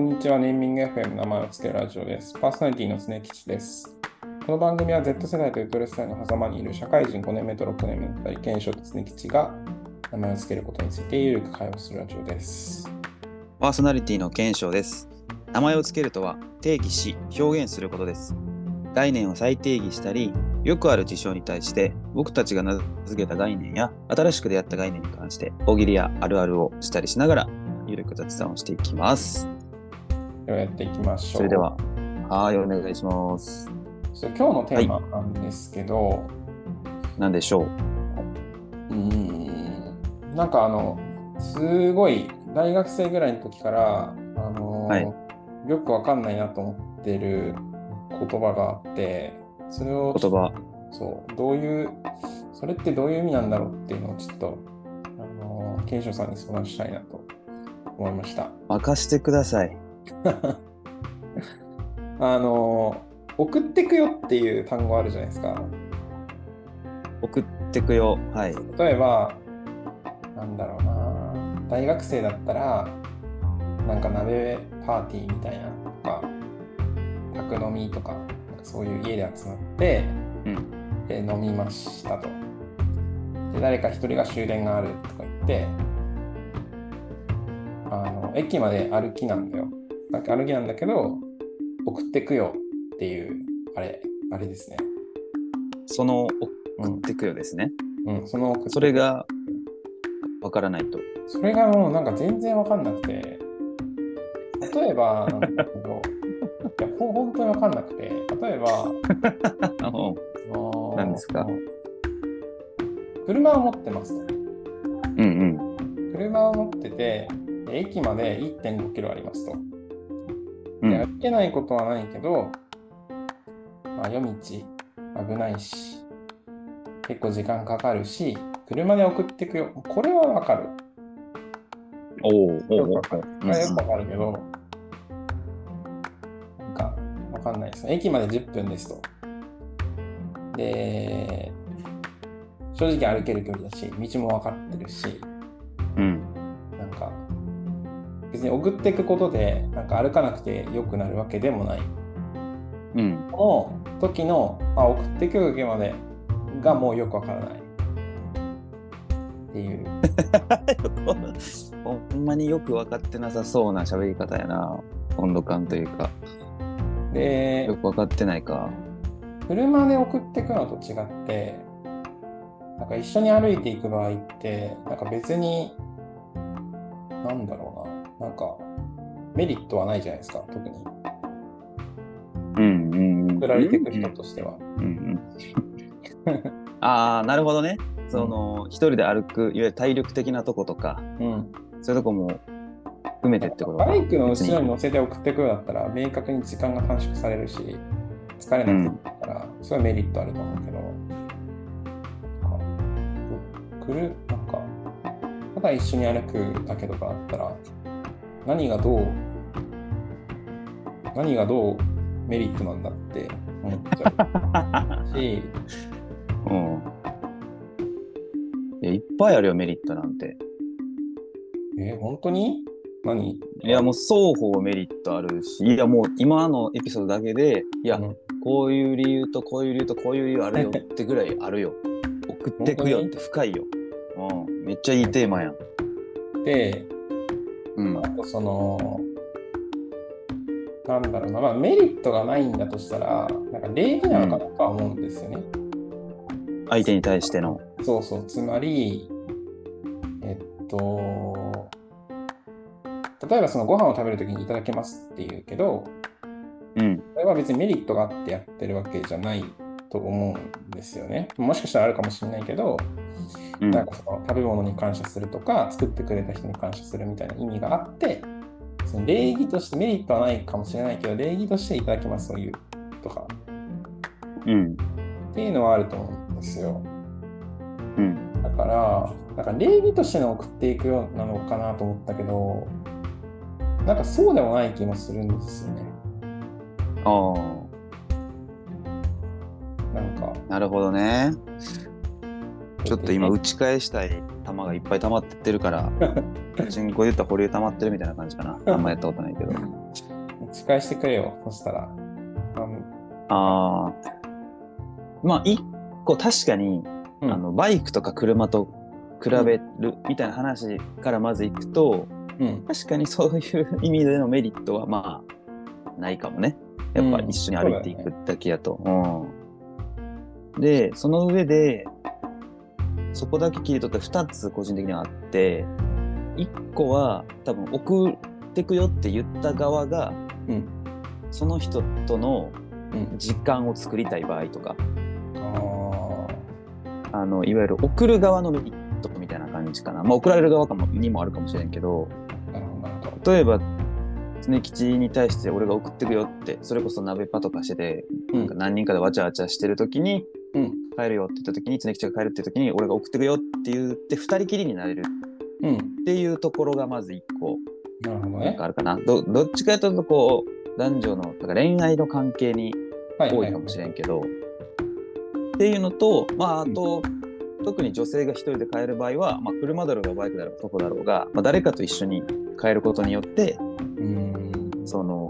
んにちは。ネーミング FM 名前を付けるラジオです。パーソナリティの常吉です。この番組は Z 世代とゆとり世代の狭間にいる社会人5年目と6年目の2人、検証と常吉が名前を付けることについてゆるく会話するラジオです。パーソナリティの検証です。名前を付けるとは定義し表現することです。概念を再定義したり、よくある事象に対して僕たちが名付けた概念や新しく出会った概念に関して大喜利やあるあるをしたりしながらゆるく雑談をしていきます。ではやっていきましょう。それでは、はい、お願いします。今日のテーマなんですけど、何でしょう？うーん、なんかあの、すごい大学生ぐらいの時から、あのはいよくわかんないなと思ってる言葉があって、それを言葉。そう、どういう、それってどういう意味なんだろうっていうのをちょっと、あのー、検証さんに相談したいなと思いました。任してください。あのー、送ってくよっていう単語あるじゃないですか。送ってくよ。はい。例えば、なんだろうな、大学生だったら、なんか鍋パーティーみたいなとか、宅飲みとかそういう家で集まって、うん。で飲みましたと。で、誰か一人が終電があるとか言って、あの、駅まで歩きなんだよ。だ歩きなんだけど、送ってくよっていう、あれ、あれですね。そのうん送ってくよですね。うん、その送ってそれがわからないと。それがもうなんか全然わかんなくて、例えばなんだけど、いや、ほ本当にわかんなくて、例えば、あのー何ですか？車を持ってますと。うんうん。車を持ってて、で駅まで1.5キロありますと。歩けないことはないけど、まあ、夜道危ないし、結構時間かかるし、車で送ってくよ。これはわかる。おおおおよくわかるけど、なんか、わかんないですね。駅まで10分ですと。で、正直歩ける距離だし、道もわかってるし、うん。なんか、別に送っていくことで、なんか歩かなくて良くなるわけでもない。うん。この時の、あ、送っていく時までがもうよくわからない。っていう。ほんまによく分かってなさそうな喋り方やな。温度感というか。でよ、く分かってないか。車で送っていくのと違って、なんか一緒に歩いていく場合って、なんか別に、なんだろうな、なんかメリットはないじゃないですか、特に。うんうんうん。送られていく人としては。うんうん。ああ、なるほどね。その、一人で歩く、いわゆる体力的なとことか、うん。そういうとこも含めてってことか。バイクの後ろに別乗せて送っていくようだったら、明確に時間が短縮されるし、疲れなくていいから、すごいメリットあると思うけど、なんか、くる、なんか、ただ一緒に歩くだけとかだったら、何がどう、何がどうメリットなんだって思っちゃうし、うん。いや、いっぱいあるよ、メリットなんて。え、本当に？何？いや、もう双方メリットあるし、いや、もう今のエピソードだけで、いや、うんこういう理由とこういう理由とこういう理由あるよってぐらいあるよ。送ってくよって深いよ。うん、めっちゃいいテーマやん。で、うんあ。とその、なんだろうな、まあ、メリットがないんだとしたら、なんか礼儀なのかなとは思うんですよね。相手に対しての。そうそう、つまり、えっと、例えばそのご飯を食べるときにいただきますって言うけど、うん。それは別にメリットがあってやってるわけじゃないと思うんですよね。もしかしたらあるかもしれないけど、うん。なんかその食べ物に感謝するとか、作ってくれた人に感謝するみたいな意味があって、その礼儀としてメリットはないかもしれないけど、礼儀としていただきますというとかうん。っていうのはあると思うんですよ。うん。だから、なんか礼儀としての送っていくようなのかなと思ったけど、なんかそうでもない気もするんですよね。あなんか、あ、なるほどね。ちょっと今打ち返したい球玉がいっぱい溜まってるから、人口で言ったら保留溜まってるみたいな感じかな。あんまやったことないけど。打ち返してくれよ、そしたら。あのああ。まあ、一個確かに、うんあの、バイクとか車と比べるみたいな話からまずいくと、うん。確かにそういう意味でのメリットはまあ、ないかもね。やっぱうん一緒に歩いていくだけやと。うん。で、その上で、そこだけ切り取って2つ個人的にはあって、1個は多分送ってくよって言った側が、うん。その人とのうん。時間を作りたい場合とか、ああの、いわゆる送る側のメリットみたいな感じかな。まあ送られる側かもにもあるかもしれんけど。例えば、常吉に対して俺が送ってくよって、それこそ鍋パとかしてて、なんか何人かでわちゃわちゃしてる時に、うん。帰るよって言った時に、常吉が帰るって時に、俺が送ってくよって言って、二人きりになれるうん。っていうところがまず一個、なんか。あるかな。どどっちかというと、こう、男女の、だから恋愛の関係にはい多いかもしれんけど、っていうのと、まあ、あと、特に女性が一人で帰る場合は、まあ、車だろうがバイクだろうがどこだろうが、まあ、誰かと一緒に帰ることによって、うん。その、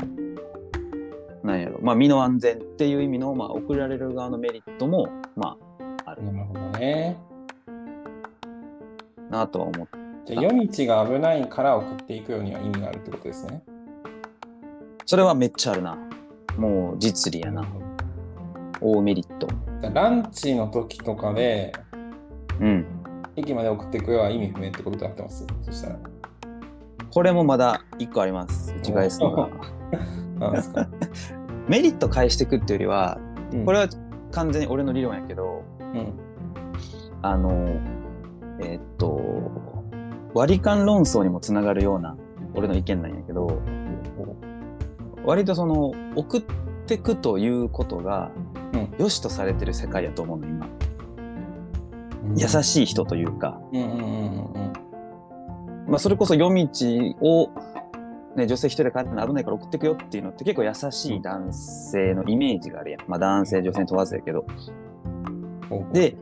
なんやろ、まあ、身の安全っていう意味の、まあ、送られる側のメリットも、まあ、あるなるほどね。なとは思って。じゃあ夜道が危ないから送っていくようには意味があるってことですね。それはめっちゃあるな。もう、実利やな。大メリット。ランチの時とかで、うん。駅まで送っていくよは意味不明ってことで合ってます？そしたら。これもまだ一個あります。打ち返すのが。メリット返していくっていうよりは、うんこれは完全に俺の理論やけど、うん。あの、えーっと、割り勘論争にもつながるような俺の意見なんやけど、割とその送ってくということがうん。良しとされてる世界やと思うの今。うん。優しい人というか、まあ、それこそ夜道を、ね、女性一人で帰っての危ないから送ってくよっていうのって結構優しい男性のイメージがあるやん、まあ、男性女性に問わずやけどうん。で、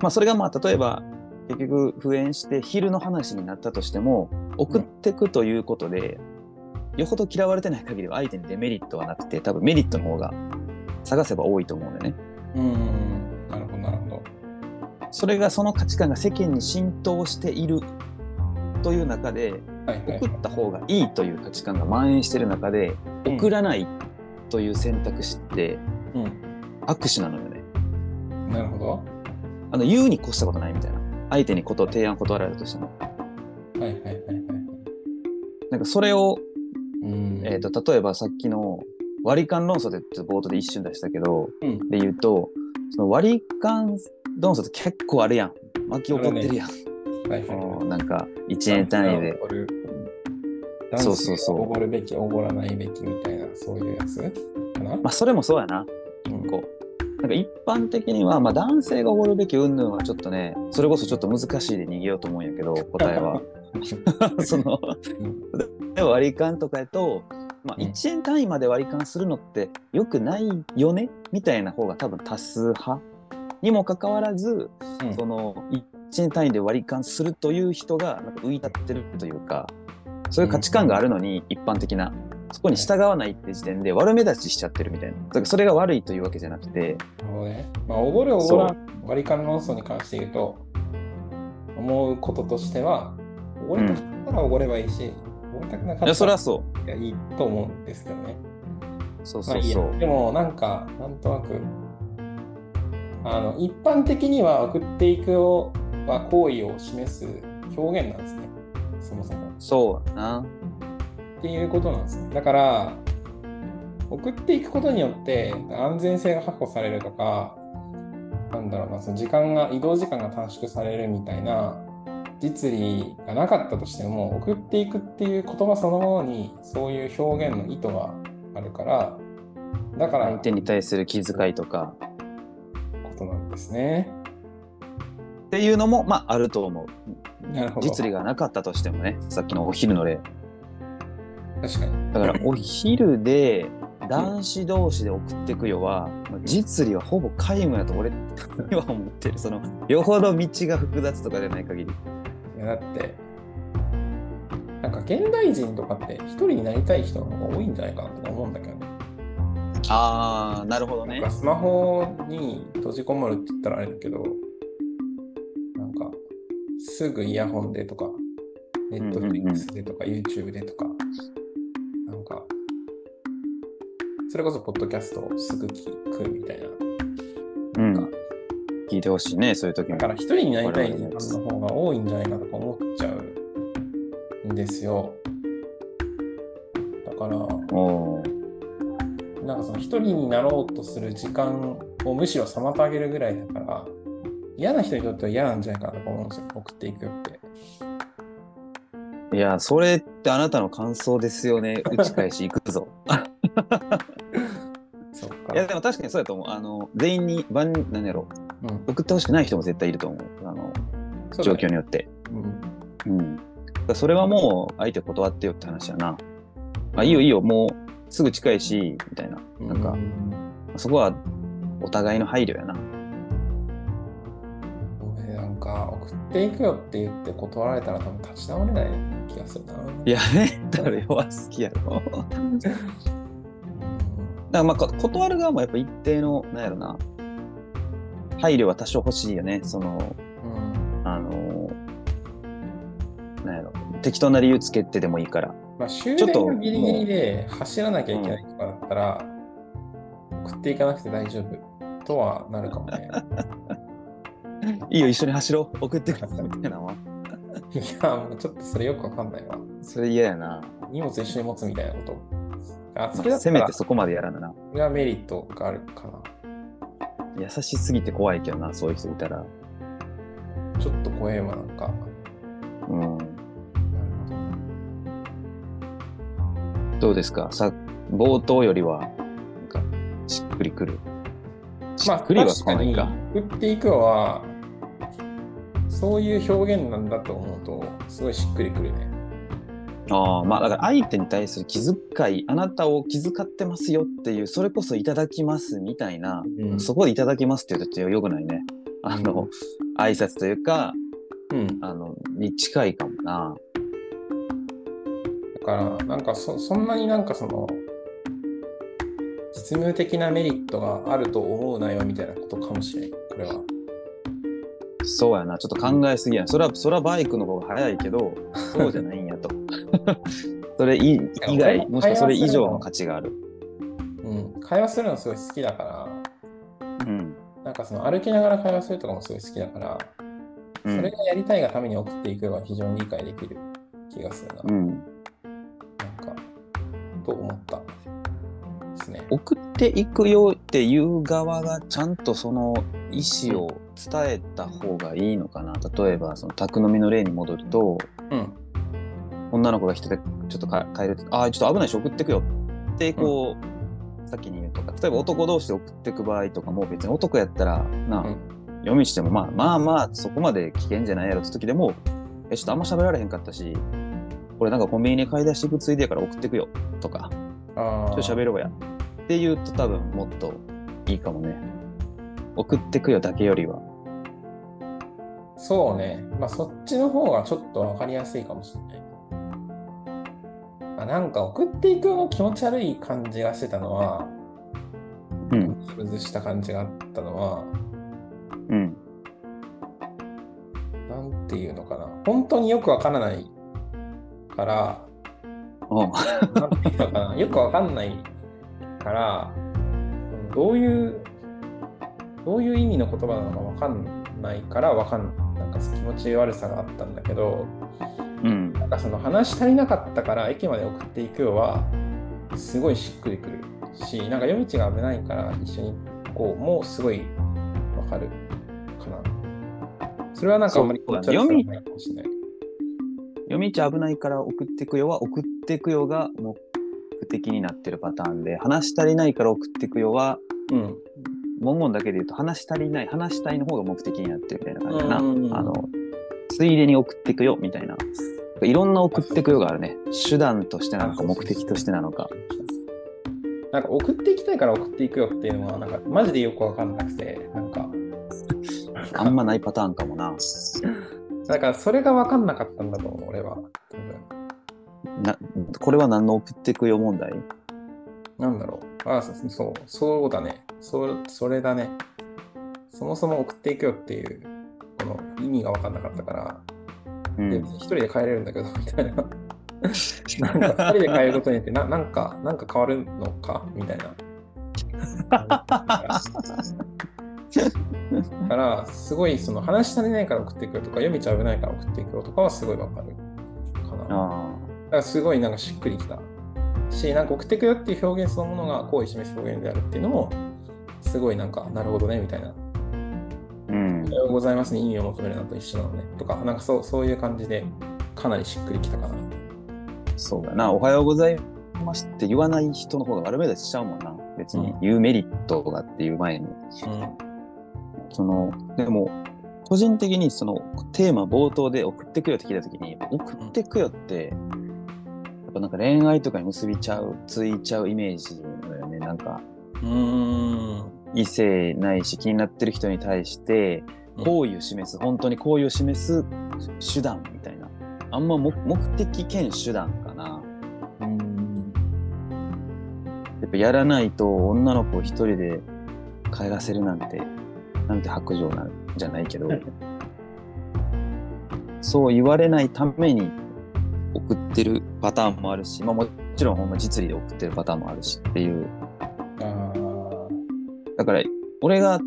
まあ、それがまあ例えば結局復縁して昼の話になったとしても送ってくということで、よほど嫌われてない限りは相手にデメリットはなくて多分メリットの方が探せば多いと思うんだよね。うん。なるほど、なるほど。それがその価値観が世間に浸透しているという中で送った方がいいという価値観が蔓延している中でうん送らないという選択肢ってうん。握手なのよね。なるほど。あの言うに越したことないみたいな。相手にことを提案断られたとしても。はいはいはいはい。なんかそれをうん。えー、と例えばさっきの割り勘論争でちょっと冒頭で一瞬出したけど、うんで言うとその割り勘論争って結構あるやん巻き起こってるやん、はいはいなんか1円単位で。い。そうそうそう。おごるべき、おごらないべきみたいな、そういうやつかな？まあそれもそうやな。なんか一般的には、まあ、男性がおごるべき云々はちょっとねそれこそちょっと難しいで逃げようと思うんやけど答えは。そのでも割り勘とかやと、まあ、うん。1円単位まで割り勘するのってよくないよね？みたいな方が多分多数派にもかかわらず、うん。その1円単位で割り勘するという人がなんか浮い立ってるというかそういう価値観があるのに一般的なそこに従わないって時点で悪目立ちしちゃってるみたいな。だからそれが悪いというわけじゃなくてなるほどね。まあ、おごるおごらん割り勘論争に関して言うと、思うこととしては、おごりたかったらおごればいいし、おごりたくなかったらいやそれはそいやいいと思うんですけどね。うそうそう。そう、や。でもなんか、なんとなく、あの一般的には送っていくをは行為を示す表現なんですね、そもそも。そうやなっていうことなんですね。だから、送っていくことによって安全性が確保されるとか、なんだろうな、その時間が、移動時間が短縮されるみたいな実利がなかったとしても、送っていくっていう言葉そのものにそういう表現の意図があるから、だから、相手に対する気遣いとかことなんですね。っていうのもまああると思うなるほど。実利がなかったとしてもねさっきのお昼の例確かに。だから お昼で男子同士で送ってくよは、まあ実利はほぼ皆無やと俺は思ってるそのよほど道が複雑とかじゃない限りいやだって、なんか現代人とかって一人になりたい人の方が多いんじゃないかなとか思うんだけどね。ああ、なるほどね。スマホに閉じこもるって言ったらあれだけど、すぐイヤホンでとか、ネットフリックスでとか、YouTube でとか、なんか、それこそポッドキャストをすぐ聞くみたいな。うん。聞いてほしいね、そういう時も。だから一人になりたい時我々のやつ間の方が多いんじゃないかとか思っちゃうんですよ。だから、なんかその一人になろうとする時間をむしろ妨げるぐらいだから、嫌な人にとっては嫌なんじゃないかなとか思うんですよ、送っていくって。いや、それってあなたの感想ですよね。打ち返し行くぞ。そっか。いや、でも確かにそうやと思う。あの、全員に、万なんやろ、うん、送ってほしくない人も絶対いると思う。あの、状況によって。うん。うん。だからそれはもう、相手断ってよって話やな。あ、いいよいいよ、もう、すぐ近いし、みたいな。なんかう、そこは、お互いの配慮やな。か、送っていくよって言って断られたら多分立ち直れない気がするな。いやね、誰は好きやろ。だからまあ、こ断る側もやっぱ一定の、なんやろな、配慮は多少欲しいよね。その、うん。あの、なんやろ、適当な理由つけてでもいいから。まあ、終電がギリギリで走らなきゃいけないとかだったら、送っていかなくて大丈夫とはなるかもね。いいよ、一緒に走ろう、送ってくれ、みたいなのは。いや、もうちょっとそれよくわかんないわ。それ嫌やな。荷物一緒に持つみたいなこと。あ、まあそれだったせめらてそこまでやらなな。それはメリットがあるかな。優しすぎて怖いけどな、そういう人いたら。ちょっと怖えわ、なんか。うん。なるほどどうですか？さ冒頭よりは、なんか、しっくりくる。しまあ、っくりは確かないか。、振っていくのは、そういう表現なんだと思うと、すごいしっくりくるね。ああ、まあだから相手に対する気遣い、あなたを気遣ってますよっていう、それこそいただきますみたいな、うんそこでいただきますって言うとちょっとよくないね。あの、挨拶というか、うん。あの、に近いかもな。だから、なんかそ、そんなになんかその、実務的なメリットがあると思うなよみたいなことかもしれん、これは。そうやな、ちょっと考えすぎやな。それは、それはバイクの方が早いけど、そうじゃないんやと。それ以以外、もしくはそれ以上の価値がある。うん。会話するのすごい好きだから、うん。なんかその歩きながら会話するとかもすごい好きだから、うんそれがやりたいがために送っていくのが非常に理解できる気がするな。うん。なんか、と思ったですね。送っていくよっていう側がちゃんとその意思を伝えた方がいいのかな？例えば、その宅飲みの例に戻ると、うん。女の子が一人でちょっとか帰ると、ああ、ちょっと危ないし送ってくよってこう、先に言うとか、例えば男同士で送ってく場合とかも別に男やったら、なあ、うん読みしてもまあまあまあそこまで危険じゃないやろって時でも、え、ちょっとあんま喋られへんかったし、これなんかコンビニに買い出し行くついでやから送ってくよとか、あちょっと喋ろうやって言うと多分もっといいかもね。送ってくよだけよりは。そうね。まあ、そっちの方がちょっとわかりやすいかもしれない。あなんか送っていくの気持ち悪い感じがしてたのは、うん。ズブズした感じがあったのは、うん。なんていうのかな。本当によくわからないから、うん。なんていうのかな。よくわかんないから、どういう、どういう意味の言葉なのかわかんないから、わかんなんか気持ち悪さがあったんだけど、うん。なんかその話足りなかったから駅まで送っていくよはすごいしっくりくるし、なんか夜道が危ないから一緒にこうもうすごいわかるかな。それはなんかあんまり気持ち悪さ読みがないかもしれない。夜道危ないから送ってくよは送ってくよが目的になってるパターンで、話し足りないから送ってくよは、うん。文言だけで言うと話し足りない、話したいの方が目的になってるみたいな感じだな。うんうんうんあの、ついでに送ってくよみたいな。いろんな送ってくよがあるね。手段としてなのか目的としてなのか。なんか送っていきたいから送っていくよっていうのはなんかマジでよくわかんなくて、なんか、あんまないパターンかもな。だからそれが分かんなかったんだと思う、俺は。多分なこれは何の送ってくよ問題？なんだろう。あ、そそう、そうだね。そそれだね。そもそも送っていくよっていう、この意味が分かんなかったから、うん一人で帰れるんだけど、みたいな。なんか二人で帰ることによってな、なんか、なんか変わるのか？みたいな。だから、すごい、その話し足りないから送っていくよとか、読みちゃ危ないから送っていくよとかはすごいわかるかな。だかあらすごいなんかしっくりきた。し、なんか送っていくよっていう表現そのものが好意示す表現であるっていうのも、すごいなんか、なるほどね、みたいな。あ。うんおは。ようございますに意味を求めるのと一緒なのね。とか、なんかそうそういう感じで、かなりしっくりきたかな。そうだな。おはようございますって言わない人の方が悪目立ちしちゃうもんな。別に言うメリットがっていう前に。その、でも、個人的にそのテーマ冒頭で送ってくよって聞いたときに、送ってくよって、ぱなんか恋愛とかに結びちゃう、ついちゃうイメージだよね。なんか、うん。う異性ないし気になってる人に対して、うん好意を示す、本当に好意を示す手段みたいな。あんま目目的兼手段かな。ーん。やっぱやらないと女の子を一人で帰らせるなんて、なんて白状なんじゃないけど、そう言われないために送ってるパターンもあるし、まあもちろんほんま実利で送ってるパターンもあるしっていう。だから俺が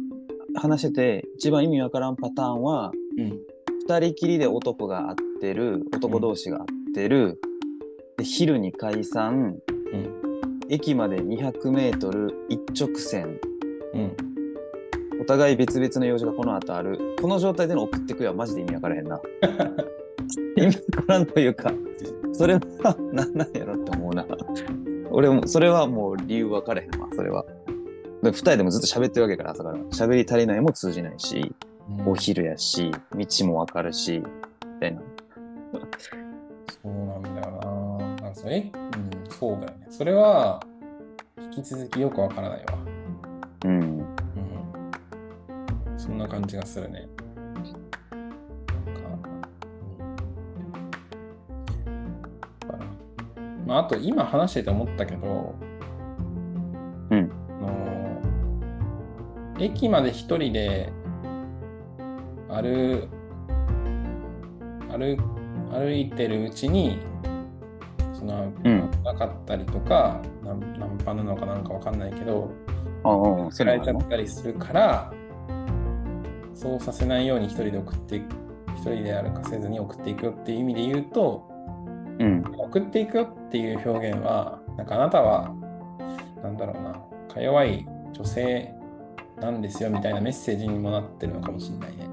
話してて一番意味わからんパターンは、うん。二人きりで男が会ってる、男同士が会ってる、で昼に解散、うん。駅まで200メートル一直線、うん。お互い別々の用事がこの後ある。この状態での送ってくよはマジで意味わからへんな。意味わからんというか、それは何なんやろって思うな。俺も、それはもう理由分かれへんわ、それは。で二人でもずっと喋ってるわけやから、朝から。喋り足りないも通じないし、お昼やし、道もわかるし、みたいな。そうなんだよな。なんかそれ、うん、そうだよね。それは、引き続きよくわからないわ。うん。うん。そんな感じがするね。まあ、あと今話してて思ったけど、うん。あの駅まで一人で歩歩歩いてるうちにそのうん。なかったりとか、ナンナンパなのかなんかわかんないけどああ、そうられちゃったりするからそうさせないように一人で送って一人で歩かせずに送っていくよっていう意味で言うとうん。送っていくよっていう表現はなんかあなたはなんだろうなか弱い女性なんですよみたいなメッセージにもなってるのかもしれないね。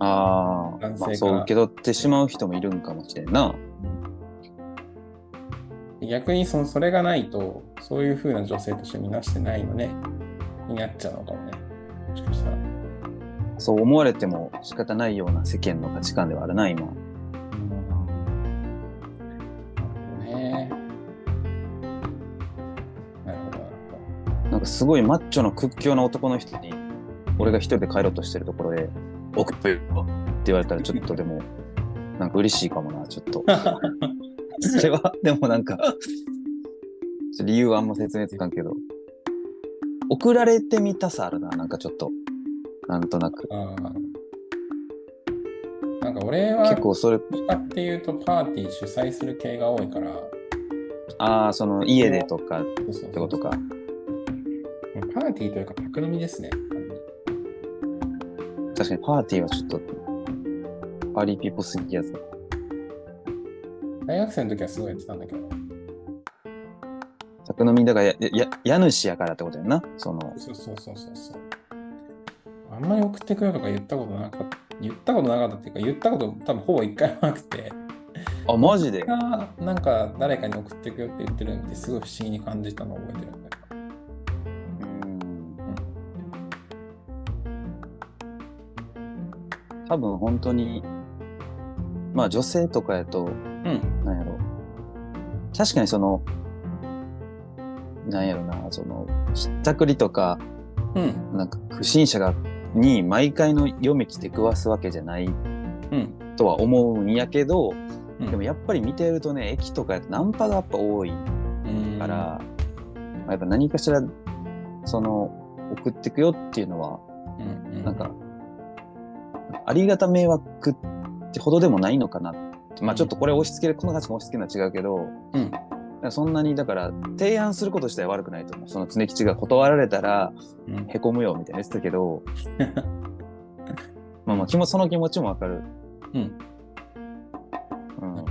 ああ、まあ、そう受け取ってしまう人もいるんかもしれんな。逆にそのそれがないとそういう風な女性として見なしてないのねになっちゃうのかもね。もしかしたら。そう思われても仕方ないような世間の価値観ではあるな、今。なんかすごいマッチョの屈強な男の人に、俺が一人で帰ろうとしてるところで、送ってよって言われたらちょっとでも、なんか嬉しいかもな、ちょっと。それは、でもなんか、理由はあんま説明つかんけど、送られてみたさあるな、なんかちょっと。なんとなく。なんか俺は結構それ、かっていうとパーティー主催する系が多いから、ああ、その家でとかっそうそうそうてことか。パーティーというかパク飲みですね。確かにパーティーはちょっと、パーリーピーポーすぎやつ。大学生の時はすごいやってたんだけど、宅飲みだからや、や、や家主やからってことやんな。その、そうそうそうそうそう。あんまり送ってくれとか言ったことなかった。言ったことなかったっていうか、言ったこと多分ほぼ一回もなくて、あ、マジで？がなんか誰かに送ってくよって言ってるのってすごい不思議に感じたのを覚えてるんだ多分本当に、まあ女性とかやと、うん。なんやろ。確かにその、なんやろな、その、ひったくりとか、うん。なんか不審者が、に毎回の夜道出くわすわけじゃないうん。とは思うんやけど、うんでもやっぱり見てるとね駅とかやとナンパがやっぱ多いうんから、まあやっぱ何かしらその送ってくよっていうのはうんうんなんか、ありがた迷惑ってほどでもないのかな。ってまあちょっとこれ押し付けるこの価値観押し付けるのは違うけどうん。そんなにだから提案すること自体は悪くないと思う。その常吉が断られたらうん。へこむよみたいな言ってたけど まあまあ気もその気持ちもわかる、うん。うん、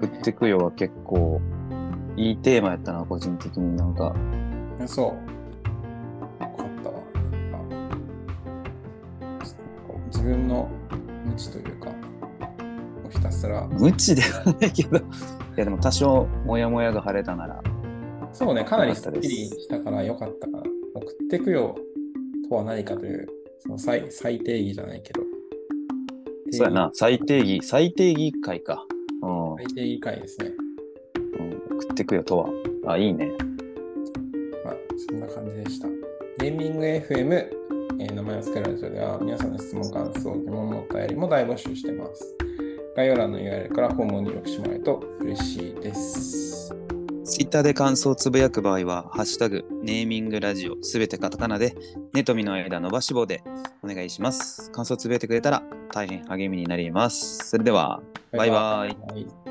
送ってくよは結構いいテーマやったな個人的になんか。そう。分の無知というか、をひたすら、無知ではないけど。いやでも多少モヤモヤが晴れたなら。そうね、かなりす。っきりしたからよかったかな。送ってくよとは何かという、その最最定義じゃないけど。そうやな。最定義最定義会か、うん。最定義会ですね。うん、送ってくよとは。あいいね。まあ、そんな感じでした。ゲーミング FM、えー名前を付けるラジオでは皆さんの質問、感想、疑問のお便りも大募集してます。概要欄の URL からフォームを入力してもらえると嬉しいです。ツイッターで感想をつぶやく場合は、ハッシュタグ、ネーミングラジオ、すべてカタカナで、ネとミの間伸ばし棒でお願いします。感想をつぶやいてくれたら大変励みになります。それでは、バイバイ。イ。